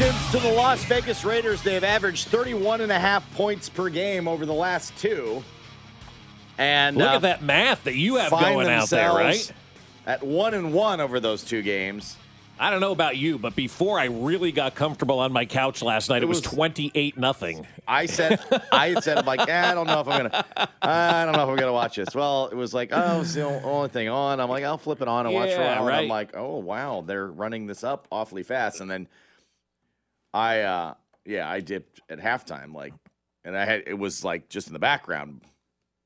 Congratulations to the Las Vegas Raiders. They have averaged 31 and a half points per game over the last two. And Look uh, at that math that you have going out there, right? At one and one over those two games. I don't know about you, but before I really got comfortable on my couch last night, it, It was was- 28 nothing. I said, I said, I'm like, eh, I don't know if I'm gonna, I don't know if I'm gonna watch this. Well, it was like, oh, it's the only thing on. I'm like, I'll flip it on and watch for a while. And I'm like, oh wow, they're running this up awfully fast. And then I, uh yeah, I dipped at halftime, like, and I had it was like just in the background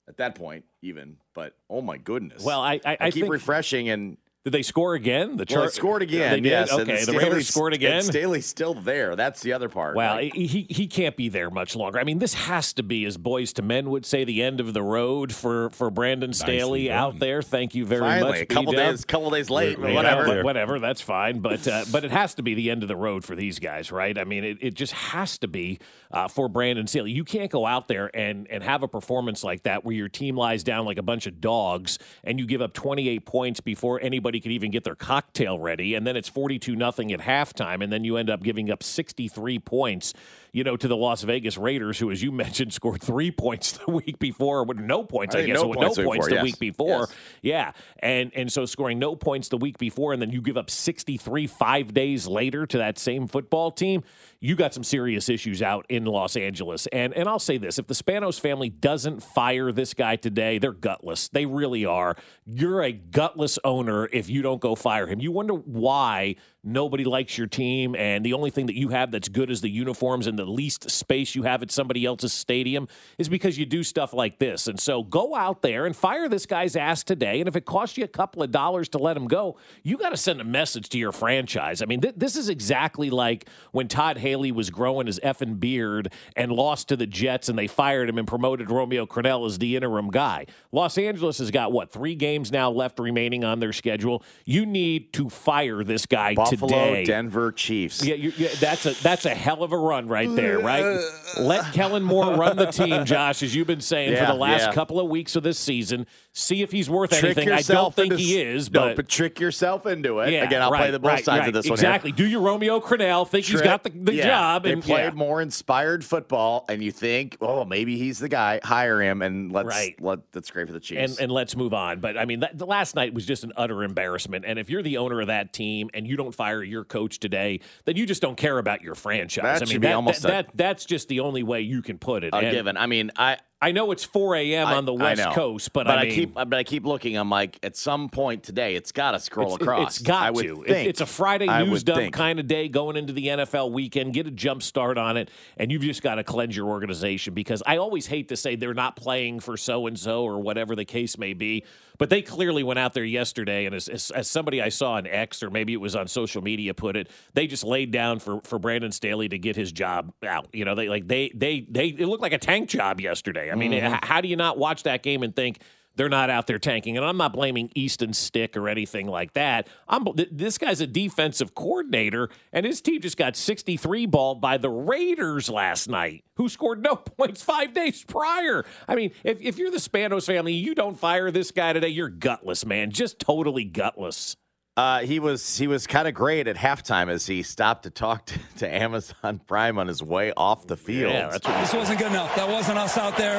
at that point, even. But oh my goodness. Well, I I, I, keep think, refreshing and did they score again? The well, Char- it scored again. They did? Yes, and Okay, the Raiders scored and again. Staley's still there. That's the other part. Well, Like, he he can't be there much longer. I mean, this has to be, as Boyz II Men would say, the end of the road for for Brandon Staley done. out there. Thank you very finally, much. a couple B-Dub. days, couple days late, but You know, whatever. but whatever, that's fine. But uh, but it has to be the end of the road for these guys, right? I mean, it, it just has to be uh, for Brandon Staley. You can't go out there and and have a performance like that where your team lies down like a bunch of dogs and you give up 28 points before anybody could even get their cocktail ready, and then it's 42 nothing at halftime, and then you end up giving up 63 points. You know, to the Las Vegas Raiders, who, as you mentioned, scored three points the week before, with no points, I I, guess, no with points no points before, the yes. week before. Yes. Yeah, and and so scoring no points the week before, and then you give up 63 five days later to that same football team. You got some serious issues out in Los Angeles, and and I'll say this: if the Spanos family doesn't fire this guy today, they're gutless. They really are. You're a gutless owner if you don't go fire him. You wonder why nobody likes your team, and the only thing that you have that's good is the uniforms and the least space you have at somebody else's stadium is because you do stuff like this. And so go out there and fire this guy's ass today. And if it costs you a couple of dollars to let him go, you got to send a message to your franchise. I mean, th- this is exactly like when Todd Haley was growing his effing beard and lost to the Jets, and they fired him and promoted Romeo Crennel as the interim guy. Los Angeles has got what three games now left remaining on their schedule. You need to fire this guy Buffalo, today. Denver, Chiefs. Yeah, you, yeah, that's a that's a hell of a run right there, right? Let Kellen Moore run the team, Josh, as you've been saying Yeah, for the last yeah. couple of weeks of this season. See if he's worth Trick anything. I don't think he is, no, but. but trick yourself into it. yeah, Again, I'll play the both right, sides right. of this exactly. one. here. Do your Romeo Crennel think he's got the, the job? They and played more inspired football, and you think, oh, maybe he's the guy. Hire him, and let's Right. let that's great for the Chiefs. and, and let's move on. But I mean, that, the last night was just an utter embarrassment. And if you're the owner of that team and you don't fire your coach today, then you just don't care about your franchise. That I mean, should be that, almost that, that's just the only way you can put it. a And given. I mean, I I know it's 4 a.m. On the I West know. Coast, but, but I, I, keep but I keep looking. I'm like, at some point today, it's got to scroll It's, across. it's got I to. Think, it's a Friday news dump kind of day going into the NFL weekend. Get a jump start on it, and you've just got to cleanse your organization because I always hate to say they're not playing for so and so or whatever the case may be, but they clearly went out there yesterday, and as, as, as somebody I saw on X or maybe it was on social media put it, they just laid down for for Brandon Staley to get his job out. You know, they like they they they it looked like a tank job yesterday. I mean, Mm-hmm. how do you not watch that game and think? they're not out there tanking. And I'm not blaming Easton Stick or anything like that. I'm th- this guy's a defensive coordinator, and his team just got 63 balled by the Raiders last night, who scored no points five days prior. I mean, if, if you're the Spanos family, you don't fire this guy today, you're gutless, man. Just totally gutless. Uh, he was he was kind of great at halftime as he stopped to talk to, to Amazon Prime on his way off the field. Yeah, that's what This wasn't good enough. That wasn't us out there.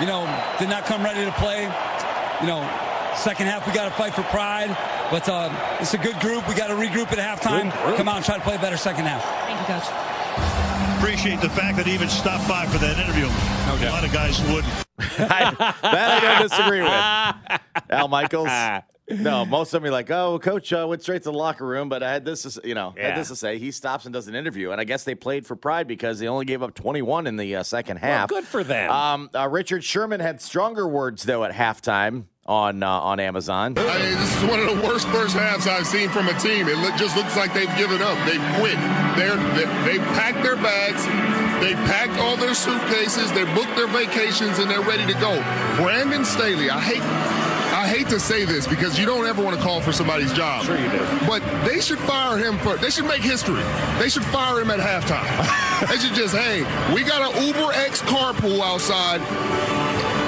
You know, did not come ready to play. You know, second half we got to fight for pride. But uh, it's a good group. We got to regroup at halftime. Good group. Come on, try to play better second half. Thank you, Coach. Appreciate the fact that he even stopped by for that interview. A lot of guys wouldn't. I, that I don't disagree with. Al Michaels. No, most of them are like, "Oh, coach uh, went straight to the locker room," but I had this, to, you know, Yeah. had this to say. He stops and does an interview, and I guess they played for pride because they only gave up 21 in the uh, second half. good for them. Um, uh, Richard Sherman had stronger words though at halftime on uh, on Amazon. I mean, this is one of the worst first halves I've seen from a team. It look, just looks like they've given up. They've quit. They're, they, they've packed their bags. They packed all their suitcases. They booked their vacations, and they're ready to go. Brandon Staley, I hate, I hate to say this because you don't ever want to call for somebody's job. Sure you do. But they should fire him for. They should make history. They should fire him at halftime. they should just, hey, we got an Uber X carpool outside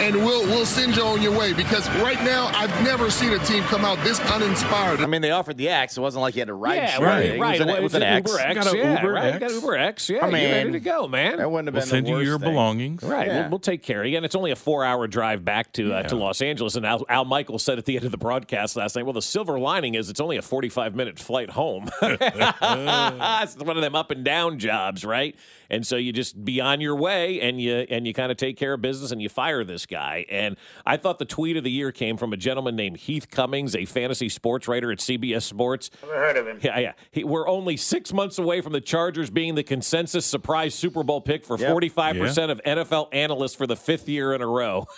and we'll we'll send you on your way because right now I've never seen a team come out this uninspired. I mean, they offered the axe. It wasn't like you had to ride yeah, share right, it. It right. was an, it was an Uber X. Got an yeah, Uber right. X. Got Uber X. Yeah, I you're ready to go, man. That wouldn't have been. We'll been send the you your thing. belongings. Right, Yeah. we'll, we'll take care of you. And it's only a four-hour drive back to uh, to Los Angeles. And Al, Al Michael said at the end of the broadcast last night, "Well, the silver lining is it's only a forty-five minute flight home. it's one of them up and down jobs, right? And so you just be on your way, and you and you kind of take care of business, and you fire this guy. And I thought the tweet of the year came from a gentleman named Heath Cummings, a fantasy sports writer at CBS Sports. Never heard of him. Yeah, yeah. He, we're only six months away from the Chargers being the consensus surprise Super Bowl pick for Yep. forty-five percent of NFL analysts for the fifth year in a row.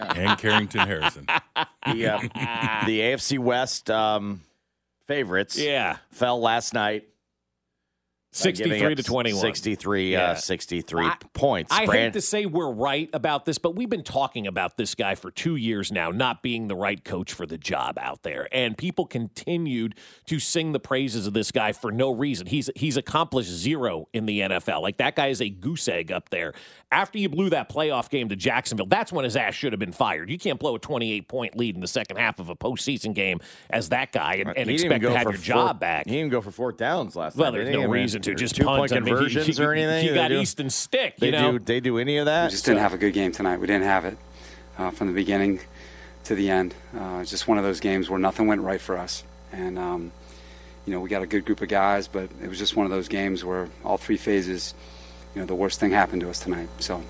And Carrington Harrison. The, uh, the AFC West um, favorites Yeah, fell last night. By giving sixty-three to twenty-one. 63, Yeah. uh, 63 I- points. I hate to say we're right about this, but we've been talking about this guy for two years now, not being the right coach for the job out there, and people continued to sing the praises of this guy for no reason. He's he's accomplished zero in the NFL. Like that guy is a goose egg up there. After you blew that playoff game to Jacksonville, that's when his ass should have been fired. You can't blow a twenty-eight point lead in the second half of a postseason game as that guy and, and He didn't even expect to have your four- job back. He didn't even go for fourth downs last Well, night. there's no reason to or just two punt. point I mean, he- conversions he, or anything. He got do? Easton Stick. They you know? do. They do any of that? We just didn't have a good game tonight. We didn't have it uh, from the beginning to the end. Uh, it's just one of those games where nothing went right for us. And, um, you know, we got a good group of guys, but it was just one of those games where all three phases, you know, the worst thing happened to us tonight. So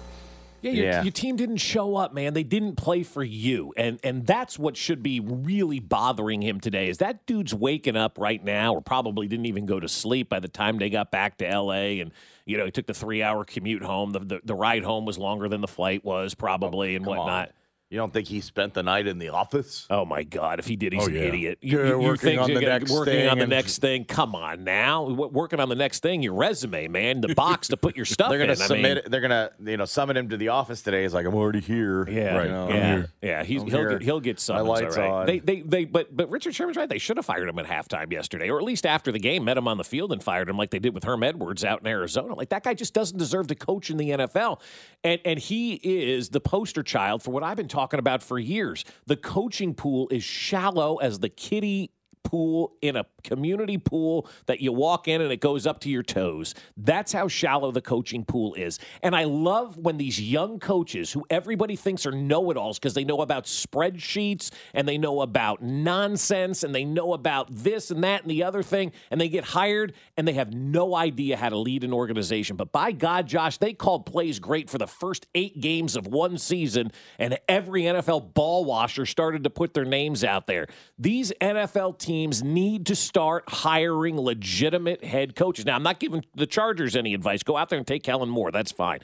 Yeah, your, Yeah. your team didn't show up, man. They didn't play for you, and and that's what should be really bothering him today. Is that dude's waking up right now, or probably didn't even go to sleep by the time they got back to L.A. and you know he took the three hour commute home. The, the the ride home was longer than the flight was probably, and whatnot. on. Whatnot. You don't think he spent the night in the office? Oh my God! If he did, he's Oh, an yeah. idiot. Yeah, working think on you're the gonna- next working thing on the next thing. Come on now, W- working on the next thing. Your resume, man, the box to put your stuff They're gonna in. I submit. mean, they're gonna you know summon him to the office today. He's like, I'm already here. Yeah, Right. You know, I'm yeah, here. yeah. He's, I'm he'll here. get, he'll get My lights all right. on. They, they, they. But but Richard Sherman's right. They should have fired him at halftime yesterday, or at least after the game, met him on the field and fired him like they did with Herm Edwards out in Arizona. Like that guy just doesn't deserve to coach in the NFL, and and he is the poster child for what I've been talking about for years. The coaching pool is shallow as the kiddie pool in a community pool that you walk in and it goes up to your toes. That's how shallow the coaching pool is. And I love when these young coaches who everybody thinks are know-it-alls because they know about spreadsheets and they know about nonsense and they know about this and that and the other thing and they get hired and they have no idea how to lead an organization. But by God, Josh, they called plays great for the first 8 games of one season and every NFL ball washer started to put their names out there. These NFL teams need to start hiring legitimate head coaches. Now, I'm not giving the Chargers any advice. Go out there and take Kellen Moore. That's fine.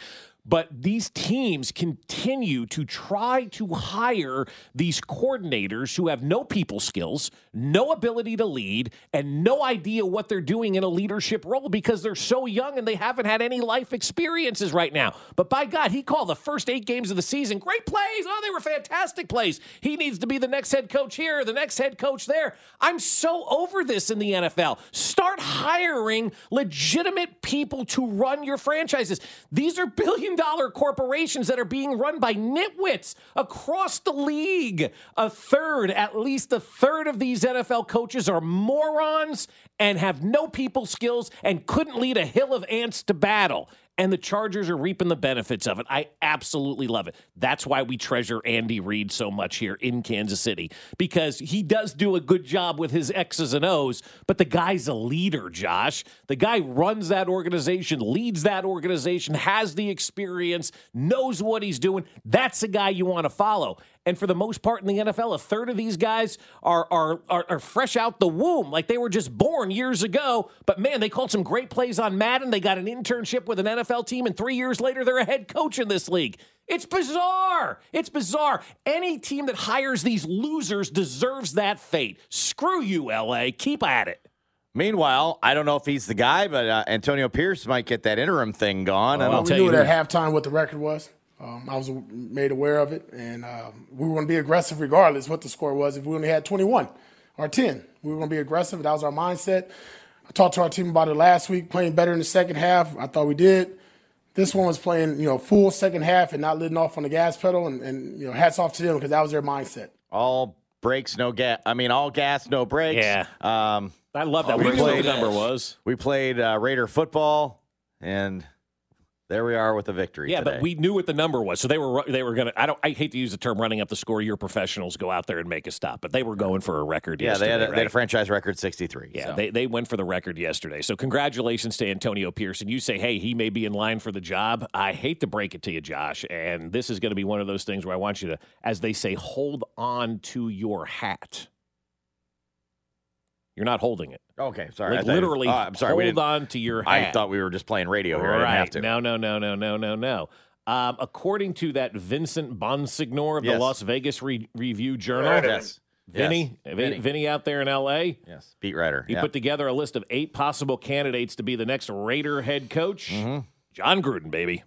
But these teams continue to try to hire these coordinators who have no people skills, no ability to lead, and no idea what they're doing in a leadership role because they're so young and they haven't had any life experiences right now. But by God, he called the first eight games of the season great plays. Oh, they were fantastic plays. He needs to be the next head coach here, the next head coach there. I'm so over this in the NFL. Start hiring legitimate people to run your franchises. These are billion dollar corporations that are being run by nitwits across the league. A third, at least a third of these NFL coaches are morons and have no people skills and couldn't lead a hill of ants to battle. And the Chargers are reaping the benefits of it. I absolutely love it. That's why we treasure Andy Reid so much here in Kansas City because he does do a good job with his X's and O's, but the guy's a leader, Josh. The guy runs that organization, leads that organization, has the experience, knows what he's doing. That's the guy you want to follow. And for the most part in the NFL, a third of these guys are are are, are fresh out the womb, like they were just born years ago. But man, they called some great plays on Madden. They got an internship with an NFL team, and three years later, they're a head coach in this league. It's bizarre. It's bizarre. Any team that hires these losers deserves that fate. Screw you, LA. Keep at it. Meanwhile, I don't know if he's the guy, but uh, Antonio Pierce might get that interim thing gone. I Well, don't we tell knew you at who- halftime what the record was. Um, I was made aware of it, and um, we were going to be aggressive regardless what the score was. If we only had 21 or 10, we were going to be aggressive. That was our mindset. I talked to our team about it last week, playing better in the second half. I thought we did. This one was playing, you know, full second half and not letting off on the gas pedal, and, and you know, hats off to them because that was their mindset. all brakes, no gas. I mean, all gas, no brakes. Yeah. Um, I love that. We We knew what played- the number was. we played uh, Raider football, and there we are with the victory. Yeah, today. but we knew what the number was, so they were they were gonna. I don't. I hate to use the term running up the score. Your professionals go out there and make a stop, but they were going for a record. yeah, they had, a, they had a franchise record 63. Yeah, so. they, they went for the record yesterday. So congratulations to Antonio Pearson. You say, hey, he may be in line for the job. I hate to break it to you, Josh, and this is going to be one of those things where I want you to, as they say, hold on to your hat. You're not holding it. okay, sorry. Like literally, oh, I'm sorry. hold on to your hat. I thought we were just playing radio here. I didn't have to. No, no, no, no, no, no, no. Um, according to that Vincent Bonsignore of the Las Vegas Re- Review Journal, Yes. Vinny, Yes. Vinny, Vinny out there in L.A., Yes. Beat writer. he yeah. put together a list of eight possible candidates to be the next Raider head coach. Mm-hmm. Jon Gruden, baby.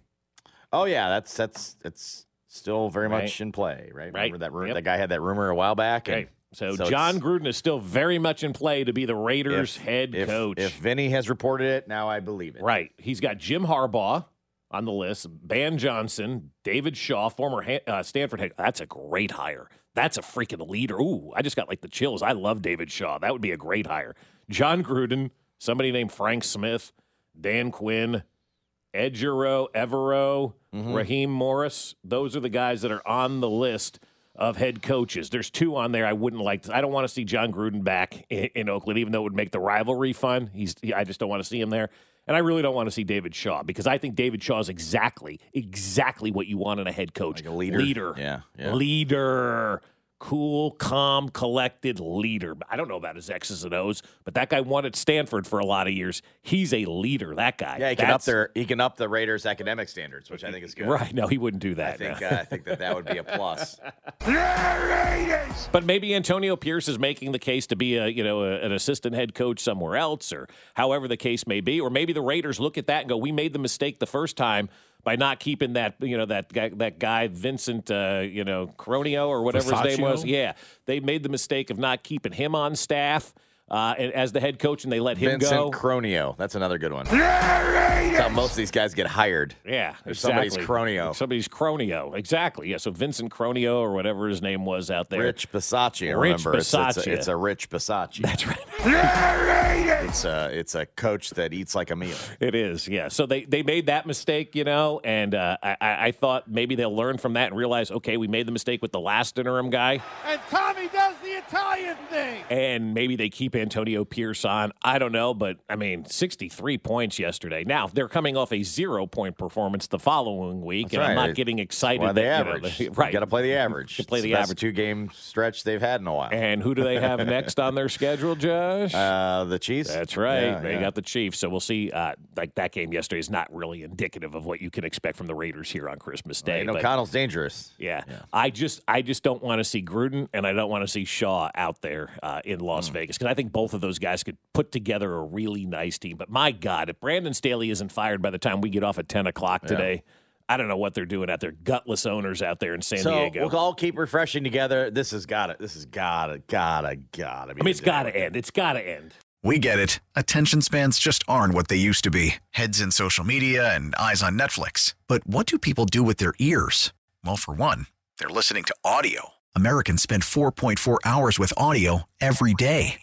oh yeah, that's that's it's still very Right. much in play, right? Right. Remember that ru- Yep. that guy had that rumor a while back. and Okay. So, so Jon Gruden is still very much in play to be the Raiders head if, coach. If Vinny has reported it, now I believe it. Right. He's got Jim Harbaugh on the list, Ben Johnson, David Shaw, former ha- uh, Stanford head. That's a great hire. That's a freaking leader. Ooh, I just got like the chills. I love David Shaw. That would be a great hire. Jon Gruden, somebody named Frank Smith, Dan Quinn, Ejiro, Evero, Raheem Morris. Those are the guys that are on the list of head coaches. There's two on there I wouldn't like. To, I don't want to see Jon Gruden back in, in Oakland, even though it would make the rivalry fun. He's. I just don't want to see him there. And I really don't want to see David Shaw because I think David Shaw is exactly, exactly what you want in a head coach. Like a leader? Leader. Yeah, yeah. Leader. Cool, calm, collected leader. I don't know about his X's and O's, but that guy won at Stanford for a lot of years. He's a leader, that guy. Yeah, he can That's- up their he can up the Raiders' academic standards, which I think is good. Right. No, he wouldn't do I that. think no. uh, I think that that would be a plus. But maybe Antonio Pierce is making the case to be a you know a, an assistant head coach somewhere else, or however the case may be, or maybe the Raiders look at that and go, "We made the mistake the first time by not keeping that you know that guy, that guy Vincent uh, you know Cronio or whatever his name was. Yeah, they made the mistake of not keeping him on staff uh, as the head coach, and they let him go. Vincent go. Cronio, that's another good one. That's how most of these guys get hired. Yeah, There's somebody's. Cronio. Somebody's Cronio, exactly. Yeah, so Vincent Cronio or whatever his name was out there. Rich Bisaccia, Rich remember? It's, it's, a, it's a Rich Bisaccia. That's right. It's a it's a coach that eats like a meal. It is, yeah. So they, they made that mistake, you know, and uh, I, I I thought maybe they'll learn from that and realize, okay, we made the mistake with the last interim guy, And Tommy does the Italian thing. and maybe they keep Antonio Pierce on. I don't know, but I mean, 63 points yesterday. Now they're coming off a zero point performance the following week, That's and I'm right. not getting excited. They that, you know, average? right? Got to play the average. To play It's the best average. two game stretch they've had in a while. And who do they have next on their schedule, Josh? Uh, the Chiefs. That's right. Yeah, they yeah. got the Chiefs. So we'll see. Uh, like that game yesterday is not really indicative of what you can expect from the Raiders here on Christmas Day. You know, but- Connell's dangerous. Yeah. I just I just don't want to see Gruden and I don't want to see Shaw out there uh, in Las Hmm. Vegas because I think both of those guys could put together a really nice team. But my God, if Brandon Staley isn't fired by the time we get off at ten o'clock today, I don't know what they're doing out there. Gutless owners out there in San so Diego. we'll all keep refreshing together. This has got to. This has got to. Gotta. Gotta. Be I mean, it's the day. got to end. It's got to end. We get it. Attention spans just aren't what they used to be heads in social media and eyes on Netflix. But what do people do with their ears? Well, for one, they're listening to audio. Americans spend 4.4 hours with audio every day.